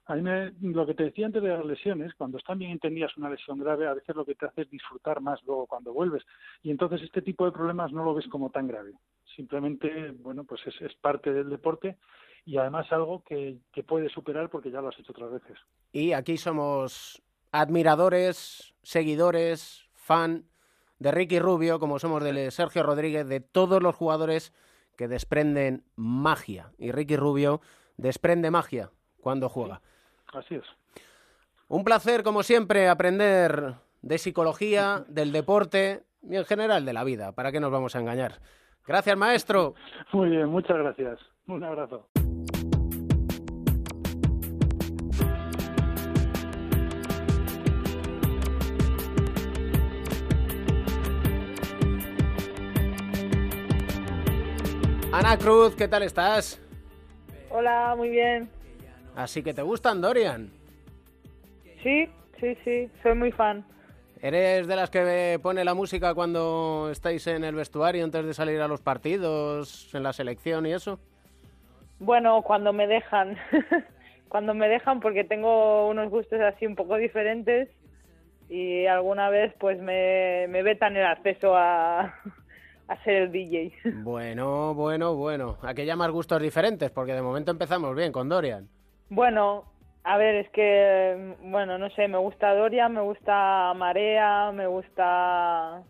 A mí me, lo que te decía antes de las lesiones, cuando están bien entendidas una lesión grave, a veces lo que te hace es disfrutar más luego cuando vuelves. Y entonces este tipo de problemas no lo ves como tan grave. Simplemente, bueno, pues es, parte del deporte y además algo que puedes superar porque ya lo has hecho otras veces. Y aquí somos admiradores, seguidores, fan de Ricky Rubio, como somos de Sergio Rodríguez, de todos los jugadores que desprenden magia. Y Ricky Rubio desprende magia cuando juega. Así es. Un placer, como siempre, aprender de psicología, del deporte y en general de la vida. ¿Para qué nos vamos a engañar? Gracias, maestro. Muy bien, muchas gracias. Un abrazo. Ana Cruz, ¿qué tal estás? Hola, muy bien. Así que te gustan Dorian. Sí, sí, sí, soy muy fan. ¿Eres de las que pone la música cuando estáis en el vestuario antes de salir a los partidos, en la selección y eso? Bueno, cuando me dejan. cuando me dejan porque tengo unos gustos así un poco diferentes y alguna vez pues me, me vetan el acceso a, a ser el DJ. Bueno, bueno, bueno. ¿A qué llamas gustos diferentes? Porque de momento empezamos bien con Dorian. Bueno, a ver, es que, bueno, no sé, me gusta Dorian, me gusta Marea, me gusta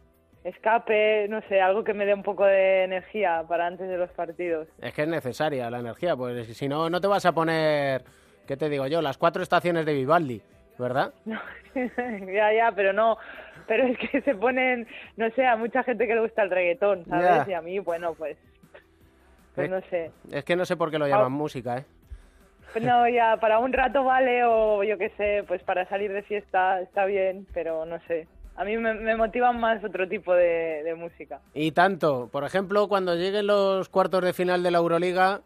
Escape, no sé, algo que me dé un poco de energía para antes de los partidos. Es que es necesaria la energía, pues si no, no te vas a poner, ¿qué te digo yo? Las cuatro estaciones de Vivaldi, ¿verdad? ya, ya, pero no, pero es que se ponen, no sé, a mucha gente que le gusta el reggaetón, ¿sabes? Ya. Y a mí, bueno, pues, pues Es- no sé. Es que no sé por qué lo llaman música, ¿eh? No, ya para un rato vale o yo qué sé, pues para salir de fiesta está bien, pero no sé. A mí me, me motivan más otro tipo de, de música. Y tanto, por ejemplo, cuando lleguen los cuartos de final de la Euroliga,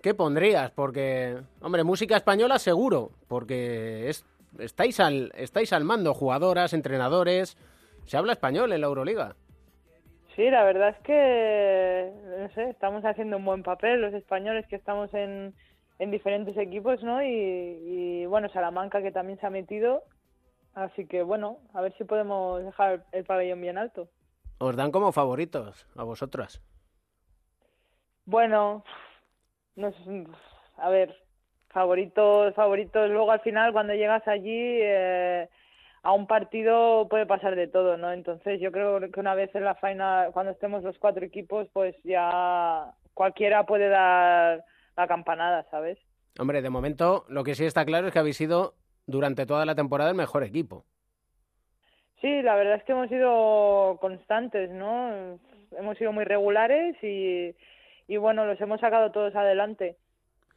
¿qué pondrías? Porque, hombre, música española seguro, porque es, estáis, al, estáis al mando, jugadoras, entrenadores, se habla español en la Euroliga. Sí, la verdad es que, no sé, estamos haciendo un buen papel los españoles que estamos en, en diferentes equipos, ¿no? Y, y, bueno, Salamanca que también se ha metido. Así que bueno, a ver si podemos dejar el pabellón bien alto. Os dan como favoritos a vosotras. Bueno, no sé, a ver, favoritos, favoritos. Luego al final cuando llegas allí eh, a un partido puede pasar de todo, ¿no? Entonces yo creo que una vez en la final, cuando estemos los cuatro equipos, pues ya cualquiera puede dar la campanada, ¿sabes? Hombre, de momento lo que sí está claro es que habéis sido durante toda la temporada el mejor equipo. Sí, la verdad es que hemos sido constantes, ¿no? Hemos sido muy regulares y, y bueno, los hemos sacado todos adelante.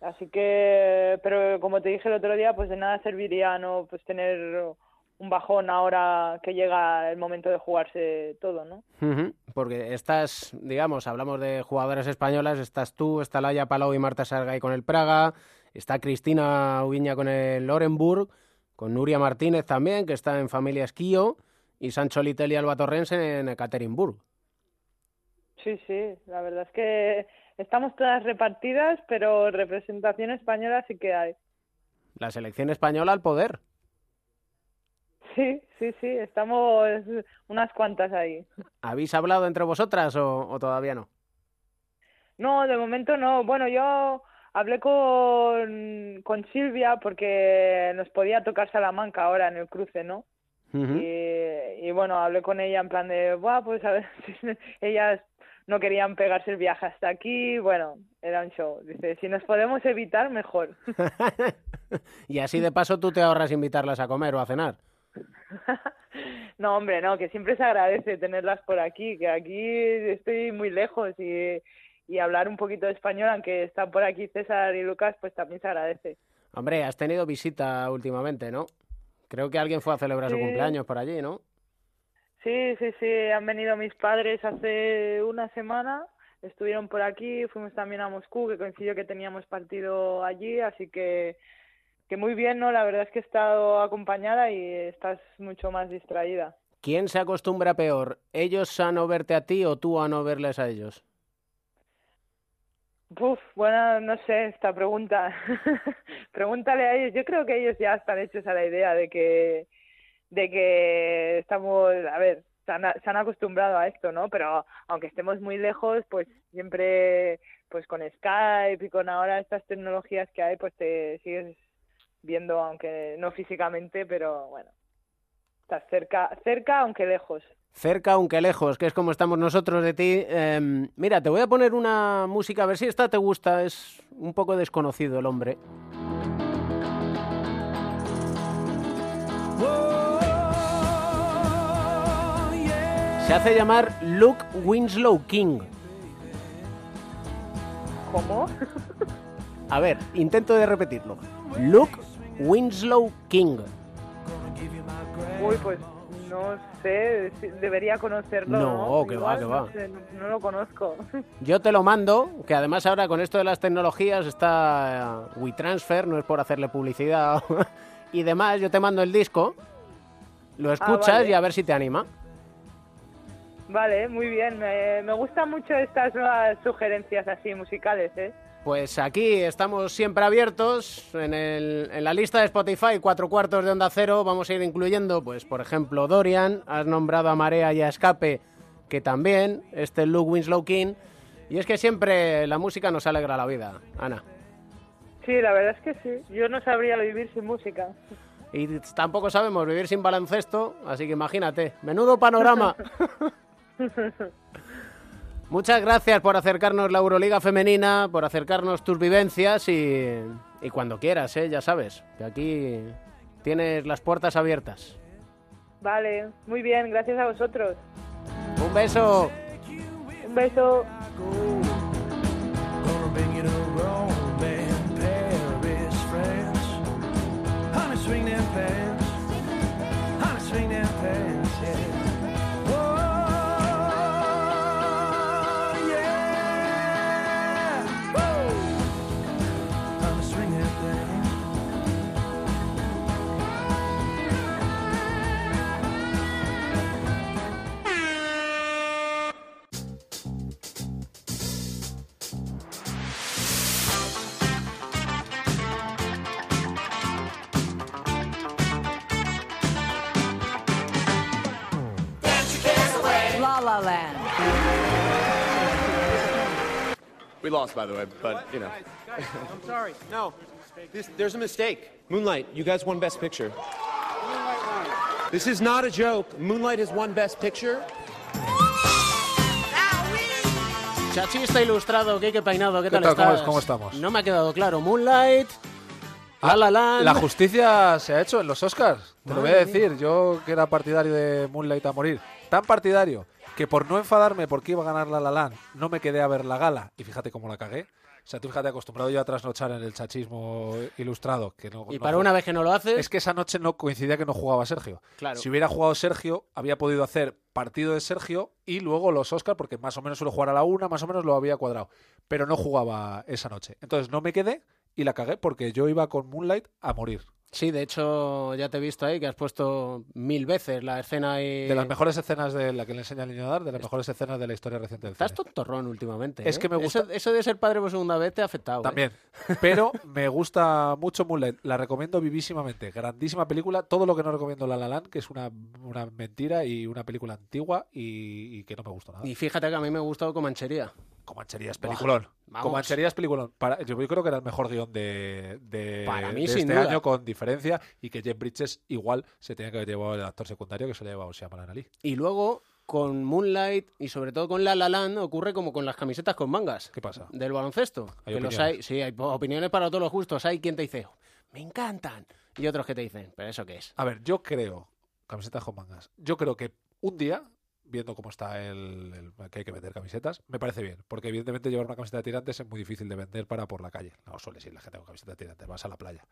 Así que, pero como te dije el otro día, pues de nada serviría no pues tener un bajón ahora que llega el momento de jugarse todo, ¿no? Ujú, Porque estás, digamos, hablamos de jugadoras españolas, estás tú, está Laia Palau y Marta Sargay con el Praga, está Cristina Ubiña con el Orenburg, con Nuria Martínez también, que está en Familia Esquío, y Sancho Litel y Alba Torrense en Ekaterimburg. Sí, sí, la verdad es que estamos todas repartidas, pero representación española sí que hay. La selección española al poder. Sí, sí, sí, estamos unas cuantas ahí. ¿Habéis hablado entre vosotras o, o todavía no? No, de momento no. Bueno, yo hablé con, con Silvia porque nos podía tocar Salamanca ahora en el cruce, ¿no? Y, y bueno, hablé con ella en plan de, Buah, pues a ver, si ellas no querían pegarse el viaje hasta aquí, bueno, era un show. Dice, si nos podemos evitar, mejor. Y así de paso tú te ahorras invitarlas a comer o a cenar. No, hombre, no, que siempre se agradece tenerlas por aquí, que aquí estoy muy lejos y, y hablar un poquito de español, aunque están por aquí César y Lucas, pues también se agradece. Hombre, has tenido visita últimamente, ¿no? Creo que alguien fue a celebrar su cumpleaños por allí, ¿no? Sí, sí, sí, han venido mis padres hace una semana, estuvieron por aquí, fuimos también a Moscú, que coincidió que teníamos partido allí, así que, que muy bien, ¿no? La verdad es que he estado acompañada y estás mucho más distraída. ¿Quién se acostumbra peor? ¿Ellos a no verte a ti o tú a no verles a ellos? Uf, bueno, no sé, esta pregunta. Pregúntale a ellos. Yo creo que ellos ya están hechos a la idea de que, de que estamos, a ver, se han, se han acostumbrado a esto, ¿no? Pero aunque estemos muy lejos, pues siempre, pues con Skype y con ahora estas tecnologías que hay, pues te sigues viendo, aunque no físicamente, pero bueno, estás cerca, cerca aunque lejos. Cerca, aunque lejos, que es como estamos nosotros de ti. Em, mira, te voy a poner una música, a ver si esta te gusta. Es un poco desconocido el hombre. Se hace llamar Luke Winslow King. ¿Cómo? A ver, intento de repetirlo. Luke Winslow King. Uy, pues no sé, debería conocerlo. No, que va, que no va. sé, no, lo conozco. Yo te lo mando, que además ahora con esto de las tecnologías está eh, WeTransfer, no es por hacerle publicidad y demás. Yo te mando el disco, lo escuchas vale. y a ver si te anima. Vale, muy bien. Me, me gustan mucho estas nuevas sugerencias así musicales, ¿eh? Pues aquí estamos siempre abiertos. En, el- en la lista de Spotify, cuatro cuartos de onda cero, vamos a ir incluyendo, pues por ejemplo, Dorian, has nombrado a Marea y a Escape, que también, este Luke Winslow King. Y es que siempre la música nos alegra la vida, Ana. Sí, la verdad es que sí. Yo no sabría vivir sin música. Y tampoco sabemos vivir sin baloncesto, así que imagínate, menudo panorama. Muchas gracias por acercarnos la Euroliga femenina, por acercarnos tus vivencias y, y cuando quieras, ¿eh? ya sabes, que aquí tienes las puertas abiertas. Vale, muy bien, gracias a vosotros. Un beso. Un beso. We lost, by the way, but you know. I'm sorry. No, this, there's a mistake. Moonlight, you guys won Best Picture. This is not a joke. Moonlight has won Best Picture. Chachista ilustrado, Kike Peinado, ¿qué ¿Qué tal, tal? ¿Cómo estás? es- cómo estamos? No me ha quedado claro. Moonlight, La La Land. La justicia se ha hecho en los Oscars. Te lo voy a Madre decir. Yo que era partidario de Moonlight a morir. Tan partidario que por no enfadarme porque iba a ganar La La Land, no me quedé a ver la gala. Y fíjate cómo la cagué. O sea, tú fíjate, acostumbrado yo a trasnochar en el chachismo ilustrado. Que no, Y no para una vez que no lo haces. Es que esa noche no coincidía que no jugaba Sergio. Claro. Si hubiera jugado Sergio, había podido hacer partido de Sergio y luego los Oscars, porque más o menos suelo jugar a la una, más o menos lo había cuadrado. Pero no jugaba esa noche. Entonces no me quedé y la cagué porque yo iba con Moonlight a morir. Sí, de hecho, ya te he visto ahí que has puesto mil veces la escena ahí. De las mejores escenas de la que le enseña al niño a dar, de las mejores escenas de la historia reciente del Estás cine. tontorrón últimamente. Es ¿eh? que me gusta- Eso, eso de ser padre por segunda vez te ha afectado. ¿eh? También. Pero me gusta mucho Moonlight. La recomiendo vivísimamente. Grandísima película. Todo lo que no recomiendo La La Land, que es una, una mentira y una película antigua y, y que no me gustó nada. Y fíjate que a mí me ha gustado Comanchería. Comanchería es peliculón. Vamos. Comanchería es peliculón. Para, yo creo que era el mejor guion de, de, Para mí, de sin este duda. año con diferencia y que Jeff Bridges igual se tenía que haber llevado el actor secundario que se le ha llevado Shyamalan Ali. Y luego, con Moonlight y sobre todo con La La Land, ocurre como con las camisetas con mangas. ¿Qué pasa? Del baloncesto. Hay que los hay, sí, hay opiniones para todos los gustos. Hay quien te dice, me encantan. Y otros que te dicen, ¿pero eso qué es? A ver, yo creo, camisetas con mangas, yo creo que un día, viendo cómo está el, el- que hay que vender camisetas, me parece bien, porque evidentemente llevar una camiseta de tirantes es muy difícil de vender para por la calle. No suele ir la gente con camiseta de tirantes, vas a la playa.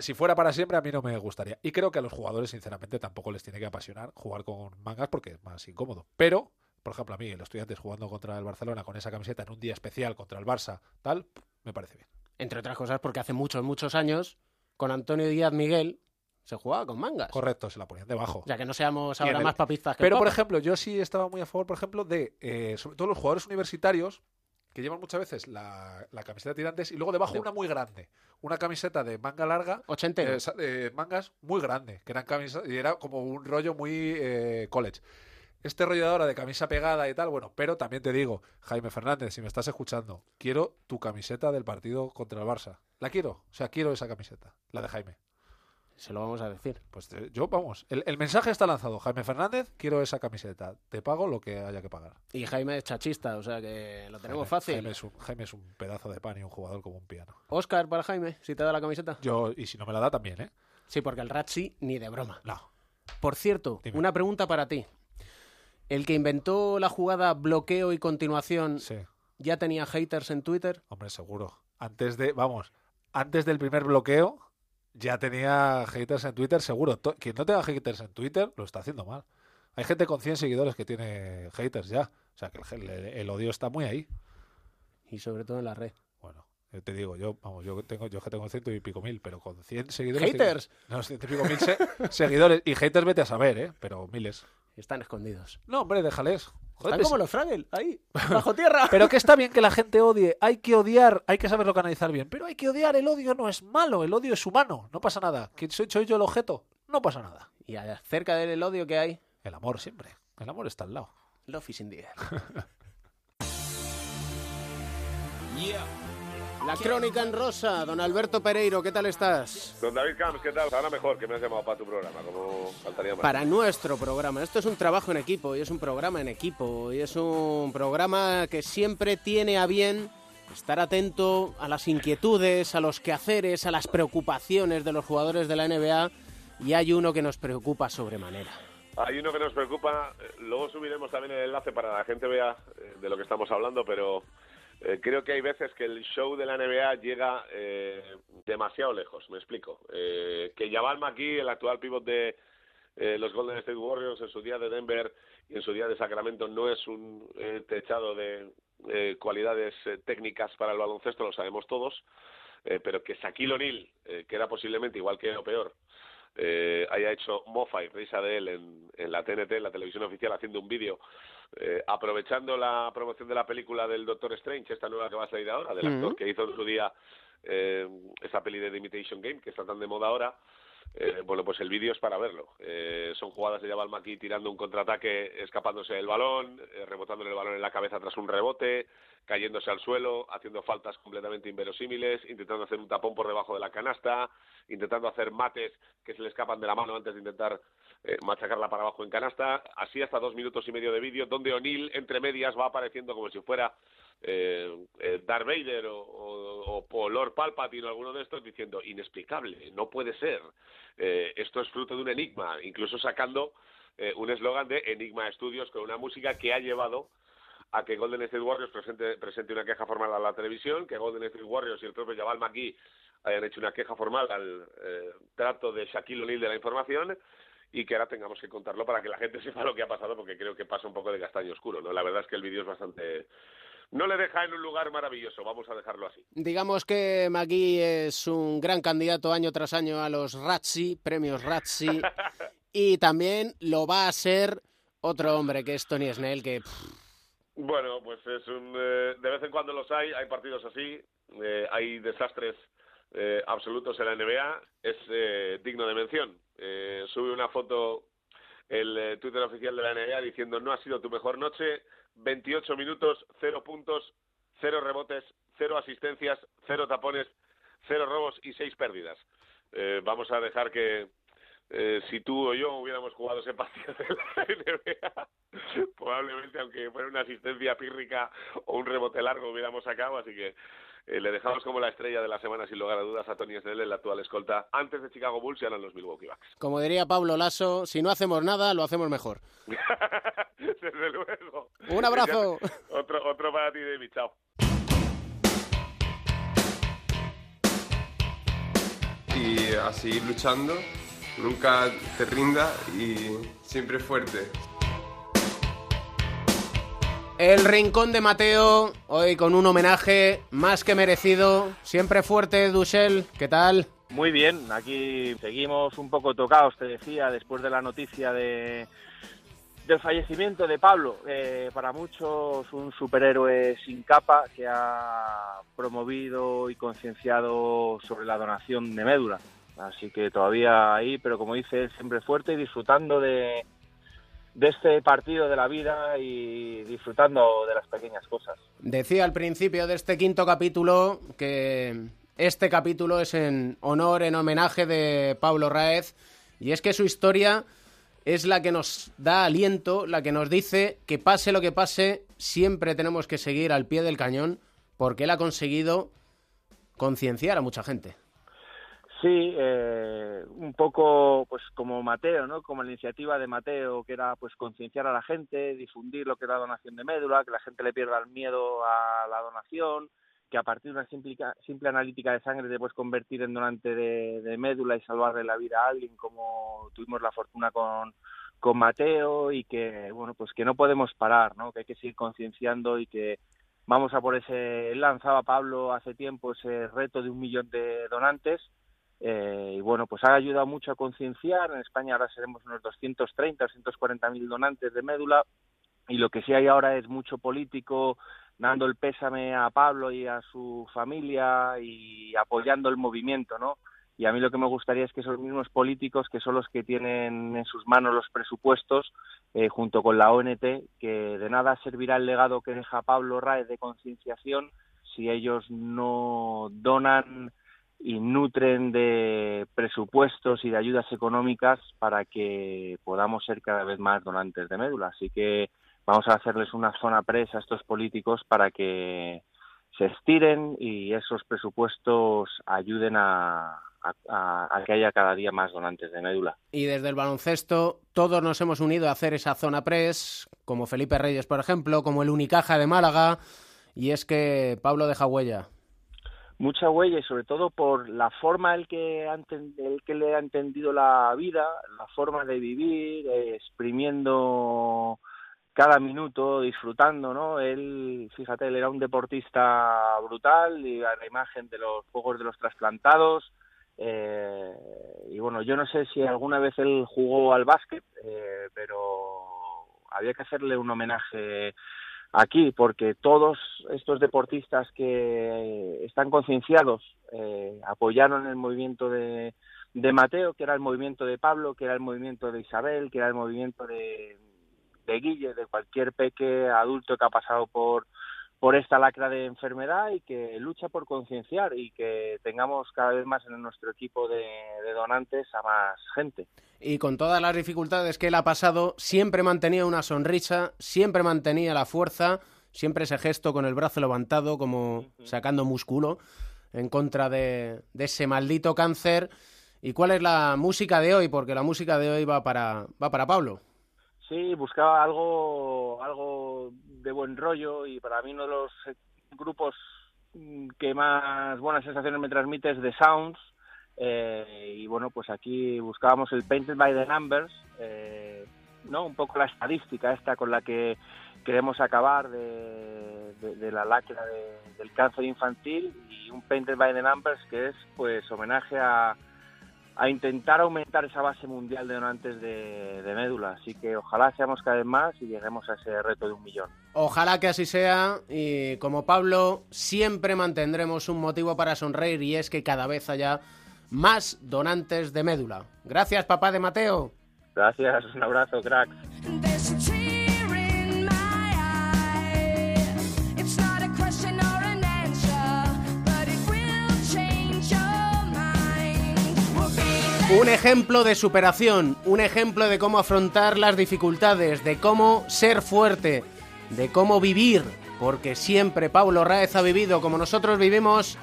Si fuera para siempre, a mí no me gustaría. Y creo que a los jugadores, sinceramente, tampoco les tiene que apasionar jugar con mangas porque es más incómodo. Pero, por ejemplo, a mí, los estudiantes jugando contra el Barcelona con esa camiseta en un día especial contra el Barça, tal, me parece bien. Entre otras cosas porque hace muchos, muchos años, con Antonio Díaz Miguel, se jugaba con mangas. Correcto, se la ponían debajo. Ya que no seamos ahora el- más papistas que Pero, por ejemplo, yo sí estaba muy a favor, por ejemplo, de, eh, sobre todo los jugadores universitarios, que llevan muchas veces la, la camiseta de tirantes y luego debajo una muy grande. Una camiseta de manga larga. Ochentero. eh, sa- eh, mangas muy grande, que eran camisas, y era como un rollo muy eh, college. Este rollo de ahora de camisa pegada y tal, bueno, pero también te digo, Jaime Fernández, si me estás escuchando, quiero tu camiseta del partido contra el Barça. La quiero, o sea, quiero esa camiseta, la de Jaime. Se lo vamos a decir. Pues yo, vamos, el, el mensaje está lanzado. Jaime Fernández, quiero esa camiseta. Te pago lo que haya que pagar. Y Jaime es chachista, o sea que lo tenemos Jaime- fácil. Jaime es, un, Jaime es un pedazo de pan y un jugador como un piano. Oscar para Jaime, si te da la camiseta. Yo, y si no me la da también, ¿eh? Sí, porque el Ratsi ni de broma. No. Por cierto, una pregunta para ti. El que inventó la jugada bloqueo y continuación, ¿ya tenía haters en Twitter? Hombre, seguro. Antes de, vamos, antes del primer bloqueo, ya tenía haters en Twitter, seguro. Quien no tenga haters en Twitter, lo está haciendo mal. Hay gente con 100 seguidores que tiene haters ya. O sea, que el, el- el odio está muy ahí. Y sobre todo en la red. Bueno, yo te digo, yo, vamos, yo tengo, yo que tengo ciento y pico mil, pero con 100 seguidores. ¿Haters? tengo- no, ciento y pico mil se- seguidores. Y haters vete a saber, ¿eh? Pero miles. Están escondidos. No, hombre, déjales. Joder, Están pues- como los Fraggle, ahí, bajo tierra. Pero que está bien que la gente odie, hay que odiar, hay que saberlo canalizar bien, pero hay que odiar, el odio no es malo, el odio es humano, no pasa nada. ¿Quién soy, soy yo el objeto? No pasa nada. Y acerca del odio que hay, El amor siempre, el amor está al lado. Love is in the air. La crónica en rosa, don Alberto Pereiro, ¿qué tal estás? Don David Camps, ¿qué tal? Ahora mejor, que me has llamado para tu programa, como faltaría más. Para nuestro programa. Esto es un trabajo en equipo y es un programa en equipo y es un programa que siempre tiene a bien estar atento a las inquietudes, a los quehaceres, a las preocupaciones de los jugadores de la NBA y hay uno que nos preocupa sobremanera. Hay uno que nos preocupa, eh, luego subiremos también el enlace para que la gente vea eh, de lo que estamos hablando, pero eh, creo que hay veces que el show de la NBA llega eh, demasiado lejos, me explico. Eh, que Jabal McGee, el actual pívot de eh, los Golden State Warriors en su día de Denver y en su día de Sacramento no es un eh, techado de cualidades técnicas para el baloncesto, lo sabemos todos, pero que Shaquille O'Neal, que era posiblemente igual que o peor, eh, haya hecho mofa y risa de él en, en la TNT, en la televisión oficial, haciendo un vídeo, eh, aprovechando la promoción de la película del Doctor Strange, esta nueva que va a salir ahora, del actor que hizo en su día eh, esa peli de The Imitation Game, que está tan de moda ahora. Eh, bueno, pues el vídeo es para verlo. Eh, son jugadas de Jabal McKee tirando un contraataque, escapándose del balón, eh, rebotándole el balón en la cabeza tras un rebote, cayéndose al suelo, haciendo faltas completamente inverosímiles, intentando hacer un tapón por debajo de la canasta, intentando hacer mates que se le escapan de la mano antes de intentar eh, machacarla para abajo en canasta. Así hasta dos minutos y medio de vídeo, donde O'Neill, entre medias, va apareciendo como si fuera eh, eh, Darth Vader o, o, o Lord Palpatine o alguno de estos diciendo inexplicable, no puede ser, eh, esto es fruto de un enigma, incluso sacando eh, un eslogan de Enigma Studios con una música que ha llevado a que Golden State Warriors presente, presente una queja formal a la televisión, que Golden State Warriors y el propio Jabal McGee hayan hecho una queja formal al eh, trato de Shaquille O'Neal de la información y que ahora tengamos que contarlo para que la gente sepa lo que ha pasado porque creo que pasa un poco de castaño oscuro, ¿no? La verdad es que el vídeo es bastante no le deja en un lugar maravilloso, vamos a dejarlo así. Digamos que Magui es un gran candidato año tras año a los Razzi, premios Razzi, y también lo va a ser otro hombre que es Tony Snell, que pff, Bueno, pues es un, eh, de vez en cuando los hay, hay partidos así, eh, hay desastres eh, absolutos en la NBA, es eh, digno de mención. Eh, sube una foto el Twitter oficial de la NBA diciendo no ha sido tu mejor noche, 28 minutos, 0 puntos, 0 rebotes, 0 asistencias, 0 tapones, 0 robos y 6 pérdidas. Eh, vamos a dejar que eh, si tú o yo hubiéramos jugado ese partido de la NBA, probablemente aunque fuera una asistencia pírrica o un rebote largo hubiéramos sacado, así que eh, le dejamos como la estrella de la semana sin lugar a dudas a Tony Snell, el actual escolta antes de Chicago Bulls y ahora en los Milwaukee Bucks. como diría Pablo Lasso, si no hacemos nada, lo hacemos mejor. Desde luego. Un abrazo. Otro, otro para ti, David. Chao. y a seguir luchando, nunca te rinda y siempre fuerte. El rincón de Mateo, hoy con un homenaje más que merecido, siempre fuerte, Dussel, ¿qué tal? Muy bien, aquí seguimos un poco tocados, te decía, después de la noticia de, del fallecimiento de Pablo. Eh, para muchos un superhéroe sin capa que ha promovido y concienciado sobre la donación de médula. Así que todavía ahí, pero como dice, siempre fuerte y disfrutando de, de este partido de la vida y disfrutando de las pequeñas cosas. Decía al principio de este quinto capítulo que este capítulo es en honor, en homenaje de Pablo Raez, y es que su historia es la que nos da aliento, la que nos dice que pase lo que pase, siempre tenemos que seguir al pie del cañón, porque él ha conseguido concienciar a mucha gente. Sí, eh, un poco pues como Mateo, ¿no? Como la iniciativa de Mateo, que era pues concienciar a la gente, difundir lo que es la donación de médula, que la gente le pierda el miedo a la donación, que a partir de una simple, simple analítica de sangre te puedes convertir en donante de, médula y salvarle la vida a alguien, como tuvimos la fortuna con, con Mateo, y que, bueno, pues que no podemos parar, ¿no? Que hay que seguir concienciando y que vamos a por ese, él lanzaba Pablo hace tiempo ese reto de un millón de donantes, eh, y bueno, pues ha ayudado mucho a concienciar. En España ahora seremos unos 230, 240 mil donantes de médula. Y lo que sí hay ahora es mucho político dando el pésame a Pablo y a su familia y apoyando el movimiento, ¿no? Y a mí lo que me gustaría es que esos mismos políticos, que son los que tienen en sus manos los presupuestos, eh, junto con la ONT, que de nada servirá el legado que deja Pablo Raez de concienciación si ellos no donan y nutren de presupuestos y de ayudas económicas para que podamos ser cada vez más donantes de médula. Así que vamos a hacerles una zona presa a estos políticos para que se estiren y esos presupuestos ayuden a, a, que haya cada día más donantes de médula. Y desde el baloncesto todos nos hemos unido a hacer esa zona press, como Felipe Reyes, por ejemplo, como el Unicaja de Málaga, y es que Pablo deja huella. Mucha huella y sobre todo por la forma el que, el que le ha entendido la vida, la forma de vivir, eh, exprimiendo cada minuto, disfrutando, ¿no? Él, fíjate, él era un deportista brutal y a la imagen de los Juegos de los Trasplantados. eh, y bueno, yo no sé si alguna vez él jugó al básquet, eh, pero había que hacerle un homenaje aquí porque todos estos deportistas que están concienciados eh, apoyaron el movimiento de, de Mateo, que era el movimiento de Pablo, que era el movimiento de Isabel, que era el movimiento de, de Guille, de cualquier peque adulto que ha pasado por por esta lacra de enfermedad y que lucha por concienciar y que tengamos cada vez más en nuestro equipo de, de donantes a más gente. Y con todas las dificultades que él ha pasado, siempre mantenía una sonrisa, siempre mantenía la fuerza, siempre ese gesto con el brazo levantado, como sacando músculo, en contra de, de ese maldito cáncer. ¿Y cuál es la música de hoy? Porque la música de hoy va para, va para Pablo. Sí, buscaba algo, algo de buen rollo y para mí uno de los eh, grupos mm, que más buenas sensaciones me transmite es The Sounds. Eh, y bueno, pues aquí buscábamos el Painted by the Numbers, eh, ¿no? Un poco la estadística esta con la que queremos acabar de, la lacra de- del cáncer infantil y un Painted by the Numbers que es pues homenaje a, a intentar aumentar esa base mundial de donantes de, de médula. Así que ojalá seamos cada vez más y lleguemos a ese reto de un millón. Ojalá que así sea y como Pablo siempre mantendremos un motivo para sonreír y es que cada vez haya más donantes de médula. Gracias papá de Mateo. Gracias, un abrazo, cracks. Un ejemplo de superación, un ejemplo de cómo afrontar las dificultades, de cómo ser fuerte, de cómo vivir, porque siempre Pablo Raez ha vivido como nosotros vivimos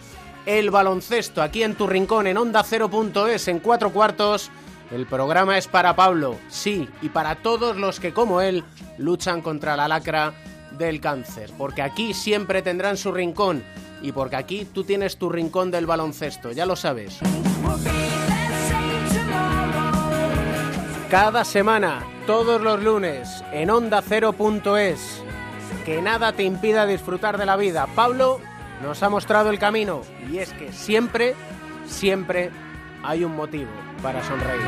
el baloncesto aquí en tu rincón en Onda 0.es en cuatro cuartos. El programa es para Pablo, sí, y para todos los que como él luchan contra la lacra del cáncer, porque aquí siempre tendrán su rincón y porque aquí tú tienes tu rincón del baloncesto, ya lo sabes. Cada semana, todos los lunes, en onda Cero.es. Que nada te impida disfrutar de la vida. Pablo nos ha mostrado el camino y es que siempre, siempre hay un motivo para sonreír.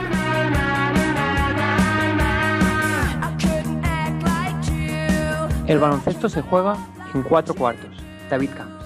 El baloncesto se juega en cuatro cuartos. David Camps.